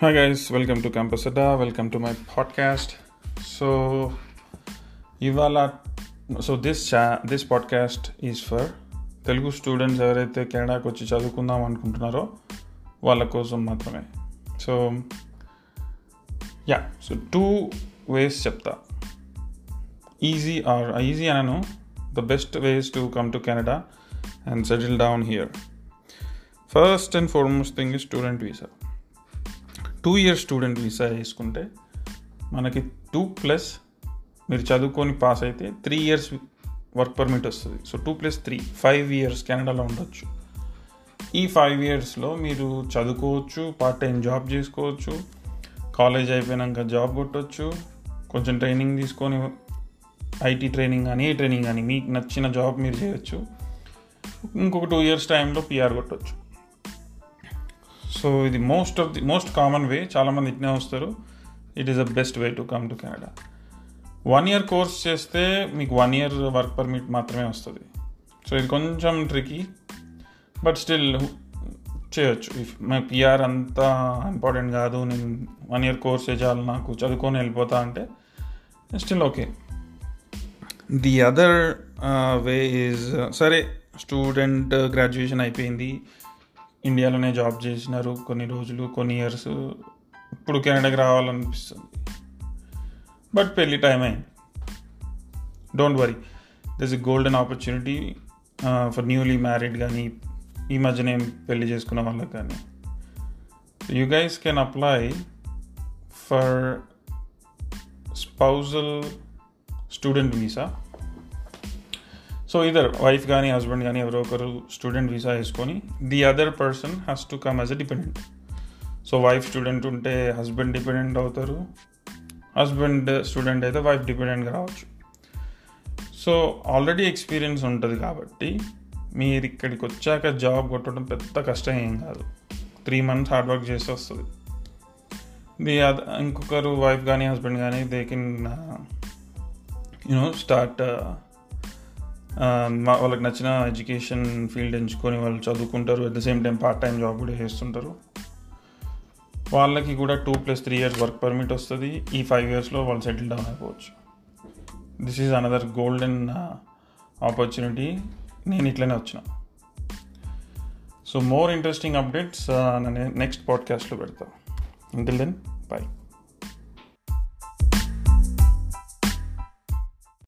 Hi guys, welcome to Campus Ada. Welcome to my podcast. So, ఇవాళ so this చా this podcast is for Telugu students ఎవరైతే కెనడాకి వచ్చి చదువుకుందాం అనుకుంటున్నారో వాళ్ళ కోసం మాత్రమే so yeah so two ways చెప్తా ఈజీ ఆర్ ఈజీ అనను the best ways to come to Canada and settle down here first and foremost thing is student visa two years student visa వేసుకుంటే మనకి టూ ప్లస్ మీరు చదువుకొని pass అయితే three years work permit వస్తుంది. So two plus three five years కెనడాలో ఉండొచ్చు. ఈ five ఇయర్స్లో మీరు చదువుకోవచ్చు పార్ట్ టైం జాబ్ చేసుకోవచ్చు కాలేజ్ అయిపోయినాక జాబ్ కొట్టవచ్చు కొంచెం ట్రైనింగ్ తీసుకొని ఐటీ ట్రైనింగ్ కానీ ఏ ట్రైనింగ్ కానీ మీకు నచ్చిన జాబ్ మీరు చేయొచ్చు. ఇంకొక టూ ఇయర్స్ టైంలో పిఆర్ కొట్టవచ్చు సో ఇది most of the most common way చాలామంది ఇట్నే వస్తారు. It is the best way to come to Canada one year course చేస్తే మీకు వన్ ఇయర్ వర్క్ పర్మిట్ మాత్రమే వస్తుంది. సో ఇది కొంచెం ట్రికీ బట్ స్టిల్ చేయొచ్చు. ఇఫ్ మై పిఆర్ అంతా ఇంపార్టెంట్ కాదు నేను వన్ ఇయర్ కోర్స్ చేయాలి నాకు చదువుకొని వెళ్ళిపోతా అంటే still okay the other way is సరే స్టూడెంట్ గ్రాడ్యుయేషన్ అయిపోయింది. ఇండియాలోనే జాబ్ చేసినారు కొన్ని రోజులు కొన్ని ఇయర్స్ ఇప్పుడు కెనడాకి రావాలనిపిస్తుంది. బట్ పెళ్ళి టైం అయింది. Don't worry this a golden opportunity for newly married కానీ ఈ మధ్యనే పెళ్ళి చేసుకున్న వాళ్ళకి కానీ you guys can apply for spousal student visa so either wife కానీ హస్బెండ్ కానీ ఎవరో ఒకరు స్టూడెంట్ వీసా వేసుకొని the other person has to come as a dependent so wife student ఉంటే హస్బెండ్ డిపెండెంట్ అవుతారు. హస్బెండ్ స్టూడెంట్ అయితే వైఫ్ డిపెండెంట్గా రావచ్చు. సో ఆల్రెడీ ఎక్స్పీరియన్స్ ఉంటుంది కాబట్టి మీరు ఇక్కడికి వచ్చాక జాబ్ కొట్టడం పెద్ద కష్టం ఏం కాదు. త్రీ మంత్స్ హార్డ్ వర్క్ చేసి వస్తుంది. ది ఇంకొకరు వైఫ్ కానీ హస్బెండ్ కానీ they can you know start Um, వాళ్ళకి నచ్చిన ఎడ్యుకేషన్ ఫీల్డ్ ఎంచుకొని వాళ్ళు చదువుకుంటారు. At the same time part time job కూడా చేస్తుంటారు. వాళ్ళకి కూడా two plus three years work permit వస్తుంది. ఈ ఫైవ్ ఇయర్స్లో వాళ్ళు సెటిల్ డౌన్ అయిపోవచ్చు. This is another golden opportunity నేను ఇట్లనే వచ్చిన. సో మోర్ ఇంట్రెస్టింగ్ అప్డేట్స్ నేను నెక్స్ట్ పాడ్కాస్ట్లో పెడతాను ఇంటిల్ దెన్ బాయ్